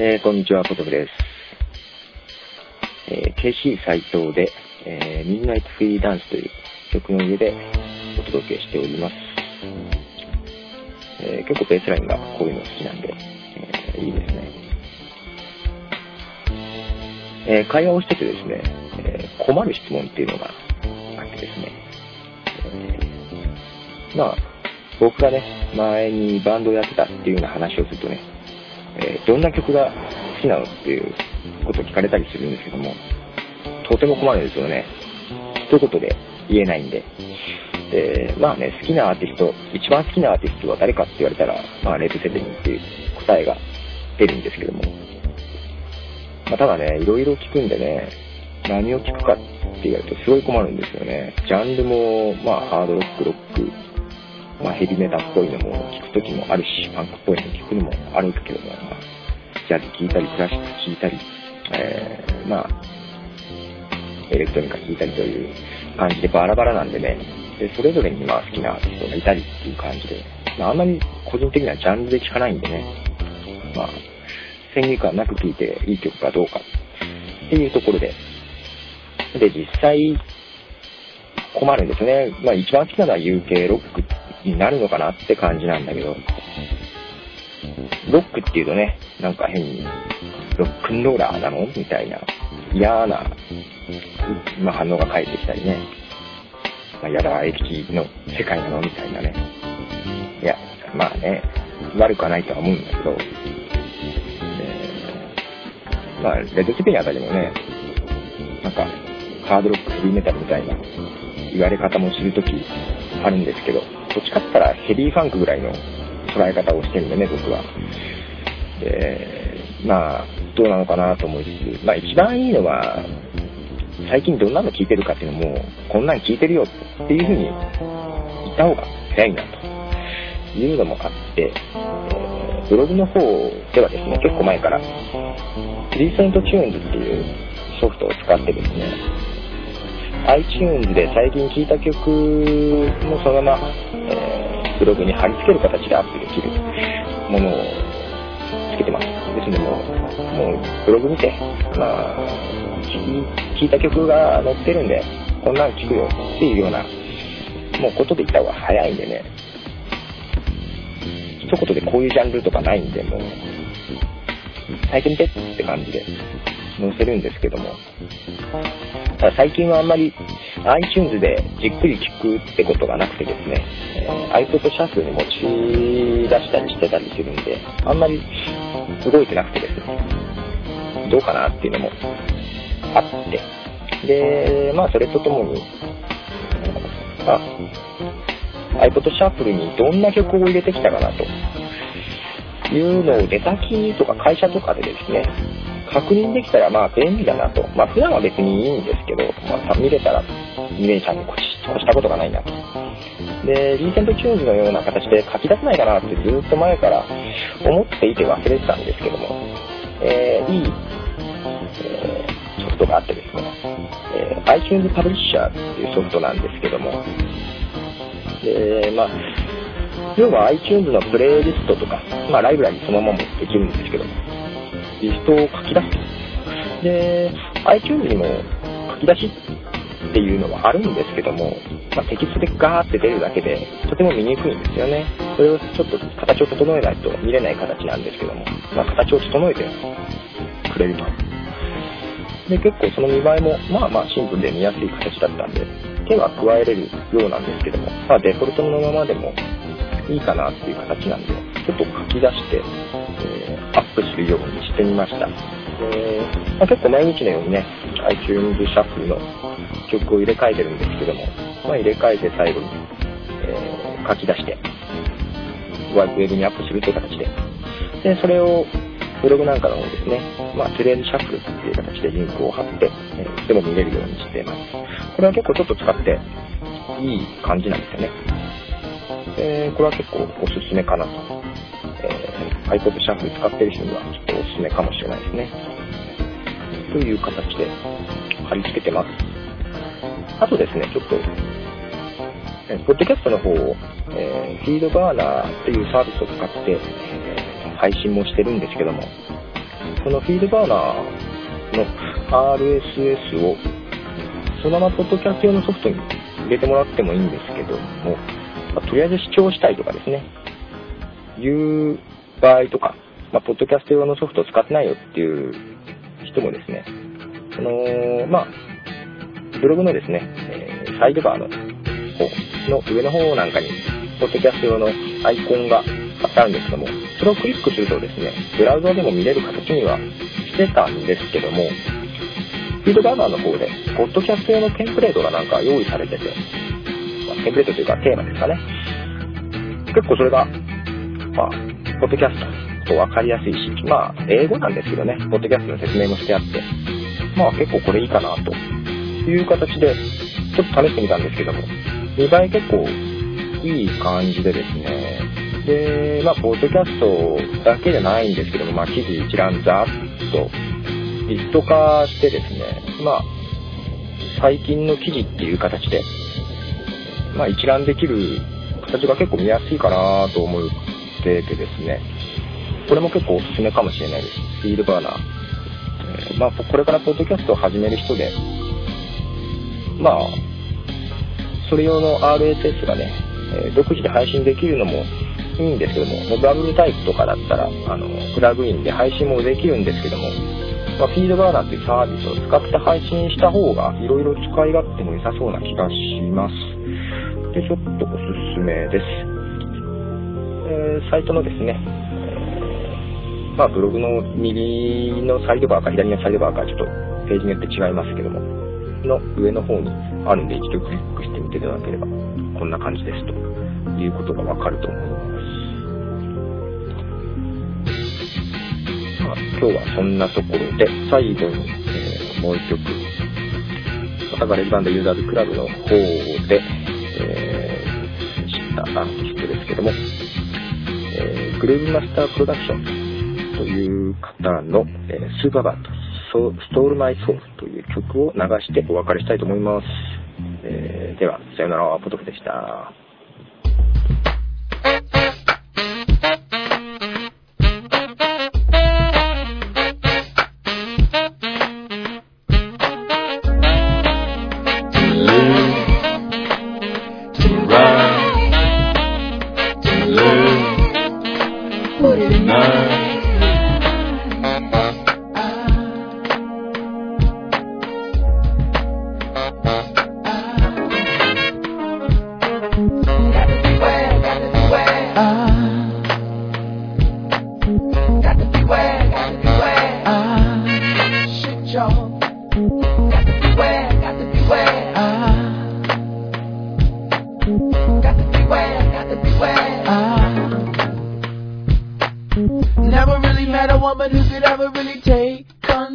えー、こんにちは、ことぶです。えー、KC 斎藤で、えー、ミンナイトフリーダンスという曲の上でお届けしております。えー、結構ベースラインがこういうの好きなんで、え、いいですね。え、会話をしててですね、え、困る質問っていうのがあってですね、え、まあ、僕がね、前にバンドをやってたっていうような話をするとね、えー、どんな曲が好きなのっていうことを聞かれたりするんですけども、とても困るんですよね。一言で言えないんで。で、まあね、好きなアーティスト、一番好きなアーティストは誰かって言われたら、まあ、レッドセペリンっていう答えが出るんですけども、まあ、ただね、いろいろ聞くんでね、何を聞くかって言われるとすごい困るんですよね。ジャンルも、まあ、ハードロック、ロック、まあ、ヘビメタっぽいのも聞く時もあるし、パンクっぽいの聞くのもあるけども、まあ、ジャズ聞いたり、クラシック聞いたり、えー、まあ、エレクトニカ聞いたりという感じでバラバラなんでね、でそれぞれにまあ好きなアーティストがいたりっていう感じで、まあ、あんまり個人的にはジャンルで聞かないんでね、まあ、先入観なく聴いていい曲かどうかっていうところで、で、実際困るんですね。まあ一番好きなのは UK ロックっになるのかなって感じなんだけど、ロックっていうとね、なんか変に、ロックンローラーなの？みたいな、嫌な、まあ、反応が返ってきたりね、まあ、やだ、駅の世界なの？みたいなね。いや、まあね、悪くはないとは思うんだけど、えまあ、レッドスピンあたりもね、なんか、ハードロック、ヘビーメタルみたいな言われ方もするときあるんですけど、どっちかって言ったらヘビーファンクぐらいの捉え方をしてるんでね、僕は。で、まあ、どうなのかなと思いつつ、まあ一番いいのは、最近どんなの聞いてるかっていうのも、こんなん聞いてるよっていうふうに言った方が早いなというのもあって、え、ブログの方ではですね、結構前から、リーセントチューンズっていうソフトを使ってですね、iTunes で最近聴いた曲もそのまま、えー、ブログに貼り付ける形でアップできるものをつけてます。ですので、もう、もうブログ見て、まあ、聴いた曲が載ってるんで、こんなん聴くよっていうような、もうことで言った方が早いんでね、一言でこういうジャンルとかないんで、もう、最近見てって感じで。載せるんですけども、ただ最近はあんまり iTunes でじっくり聞くってことがなくてですね、え、iPod シャッフルに持ち出したりしてたりするんで、あんまり動いてなくてですね、どうかなっていうのもあって、で、まあそれとともに、あ、iPod シャッフルにどんな曲を入れてきたかなと。いうのを出先とか会社とかでですね、確認できたらまあ便利だなと。まあ普段は別にいいんですけど、まあ見れたら見れちゃうに越したことがないなと。で、リーセントチューンズのような形で書き出せないかなってずっと前から思っていて忘れてたんですけども、えー、いい、えー、ソフトがあってですね、えー、iTunes パブリッシャーっていうソフトなんですけども、で、まあ、要は iTunes のプレイリストとか、まあライブラリそのままもできるんですけども、リストを書き出す。で、iTunes にも書き出しっていうのはあるんですけども、まあ、テキストでガーって出るだけで、とても見にくいんですよね。それをちょっと形を整えないと見れない形なんですけども、まあ、形を整えてくれると。で、結構その見栄えも、まあまあシンプルで見やすい形だったんで、手は加えれるようなんですけども、まあデフォルトのままでもいいかなっていう形なんで、ちょっと書き出して、えー、アップするようにしてみました。でまあ、結構毎日のようにね、iTunes シャッフルの曲を入れ替えてるんですけども、まあ、入れ替えて最後に、えー、書き出して、ウェブにアップするという形で、で、それをブログなんかの方ですね、まあ、トレードシャッフルっていう形でリンクを貼って、えー、でも見れるようにしています。これは結構ちょっと使っていい感じなんですよね。えー、これは結構おすすめかなと。えー、iPod シャッフル使ってる人にはちょっとおすすめかもしれないですね。という形で貼り付けてます。あとですね、ちょっと、えー、ポッドキャストの方を、えー、フィードバーナーっていうサービスを使って、えー、配信もしてるんですけども、このフィードバーナーの RSS をそのままポッドキャスト用のソフトに入れてもらってもいいんですけども、まあ、とりあえず視聴したいとかですね、いう場合とか、まあ、ポッドキャスト用のソフトを使ってないよっていう人もですね、その、まあ、ブログのですね、えー、サイドバーの方の上の方なんかに、ポッドキャスト用のアイコンが貼ってあるんですけども、それをクリックするとですね、ブラウザでも見れる形にはしてたんですけども、フィードバーナーの方で、ポッドキャスト用のテンプレートがなんか用意されてて、まあ、テンプレートというかテーマですかね。結構それが、まあ、ポッドキャストと分かりやすいし、まあ、英語なんですけどね、ポッドキャストの説明もしてあって、まあ結構これいいかなという形で、ちょっと試してみたんですけども、見栄え結構いい感じでですね、で、まあ、ポッドキャストだけじゃないんですけども、まあ、記事一覧ざっとリスト化してですね、まあ、最近の記事っていう形で、まあ、一覧できる形が結構見やすいかなと思うっててですね、これも結構おすすめかもしれないです。フィードバーナー。え、まあ、これからポッドキャストを始める人で、まあ、それ用の RSS がね、え、独自で配信できるのもいいんですけども、ダブルタイプとかだったら、あの、プラグインで配信もできるんですけども、まあ、フィードバーナーっていうサービスを使って配信した方が、いろいろ使い勝手も良さそうな気がします。で、ちょっとおすすめです。ー、サイトのですね、えー、まあ、ブログの右のサイドバーか左のサイドバーか、ちょっとページによって違いますけども、の上の方にあるんで、一度クリックしてみていただければ、こんな感じですということがわかると思います。まあ、今日はそんなところで、最後に、えー、もう一曲、またガレージバンドユーザーズクラブの方で、えー、知ったアーティストですけども、えー、グレーブマスタープロダクションという方の、えー、スーパーバンド、 Stole My Soul という曲を流してお別れしたいと思います。えー、では、さよなら、ポトフでした。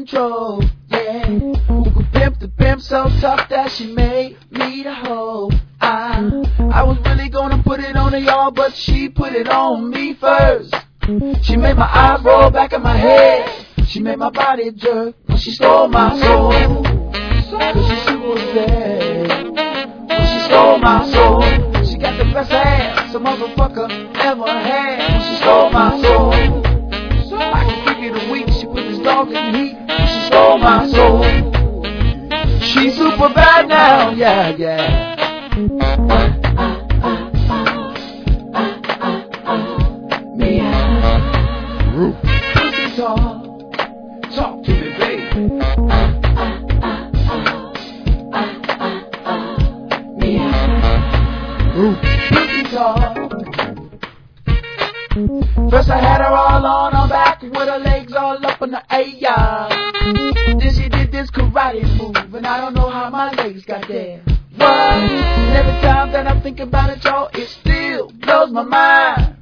control. Yeah, who could pimp the pimp so tough that she made me the hoe? I, I was really gonna put it on y'all, but she put it on me first. She made my eyes roll back in my head. She made my body jerk. She stole my soul. Cause she super sad. She stole my soul. She got the best ass a motherfucker ever had. She stole my soul. I can give you the week stalking me. She stole my soul. She's super bad now, yeah, yeah. And I don't know how my legs got there. What? And every time that I think about it, y'all, it still blows my mind.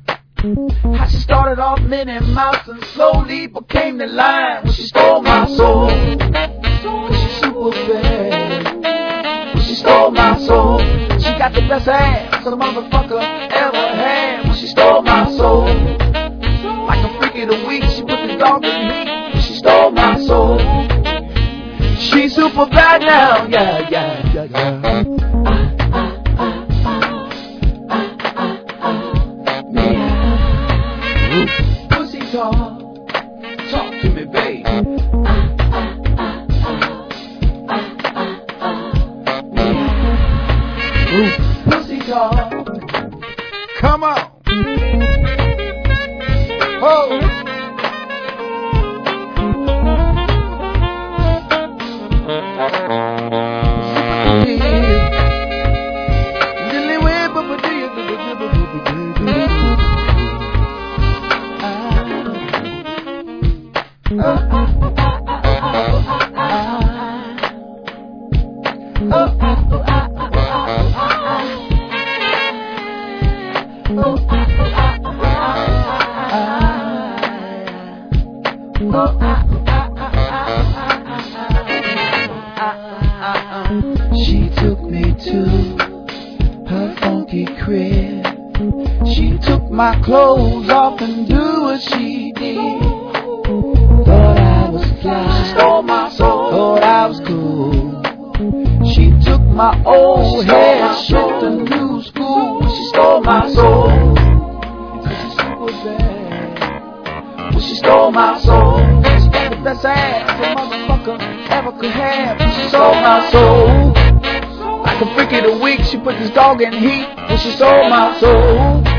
How she started off Minnie Mouse and slowly became the line when she stole my soul. She's super bad. When she stole my soul. She got the best ass a motherfucker ever had when she stole my soul Like a freak of the week. She put the dog in me. when She stole my soul. She's super bad now. Yeah, yeah, yeah, yeah. My clothes off and do what she did. Thought I was fly. She stole my soul. Thought I was cool. She took my old hair, shipped a new school. She stole my soul. She. Well, she stole my soul. She got the best ass a motherfucker ever could have. She stole my soul. Like a freak of the week, she put this dog in heat. Well, she stole my soul.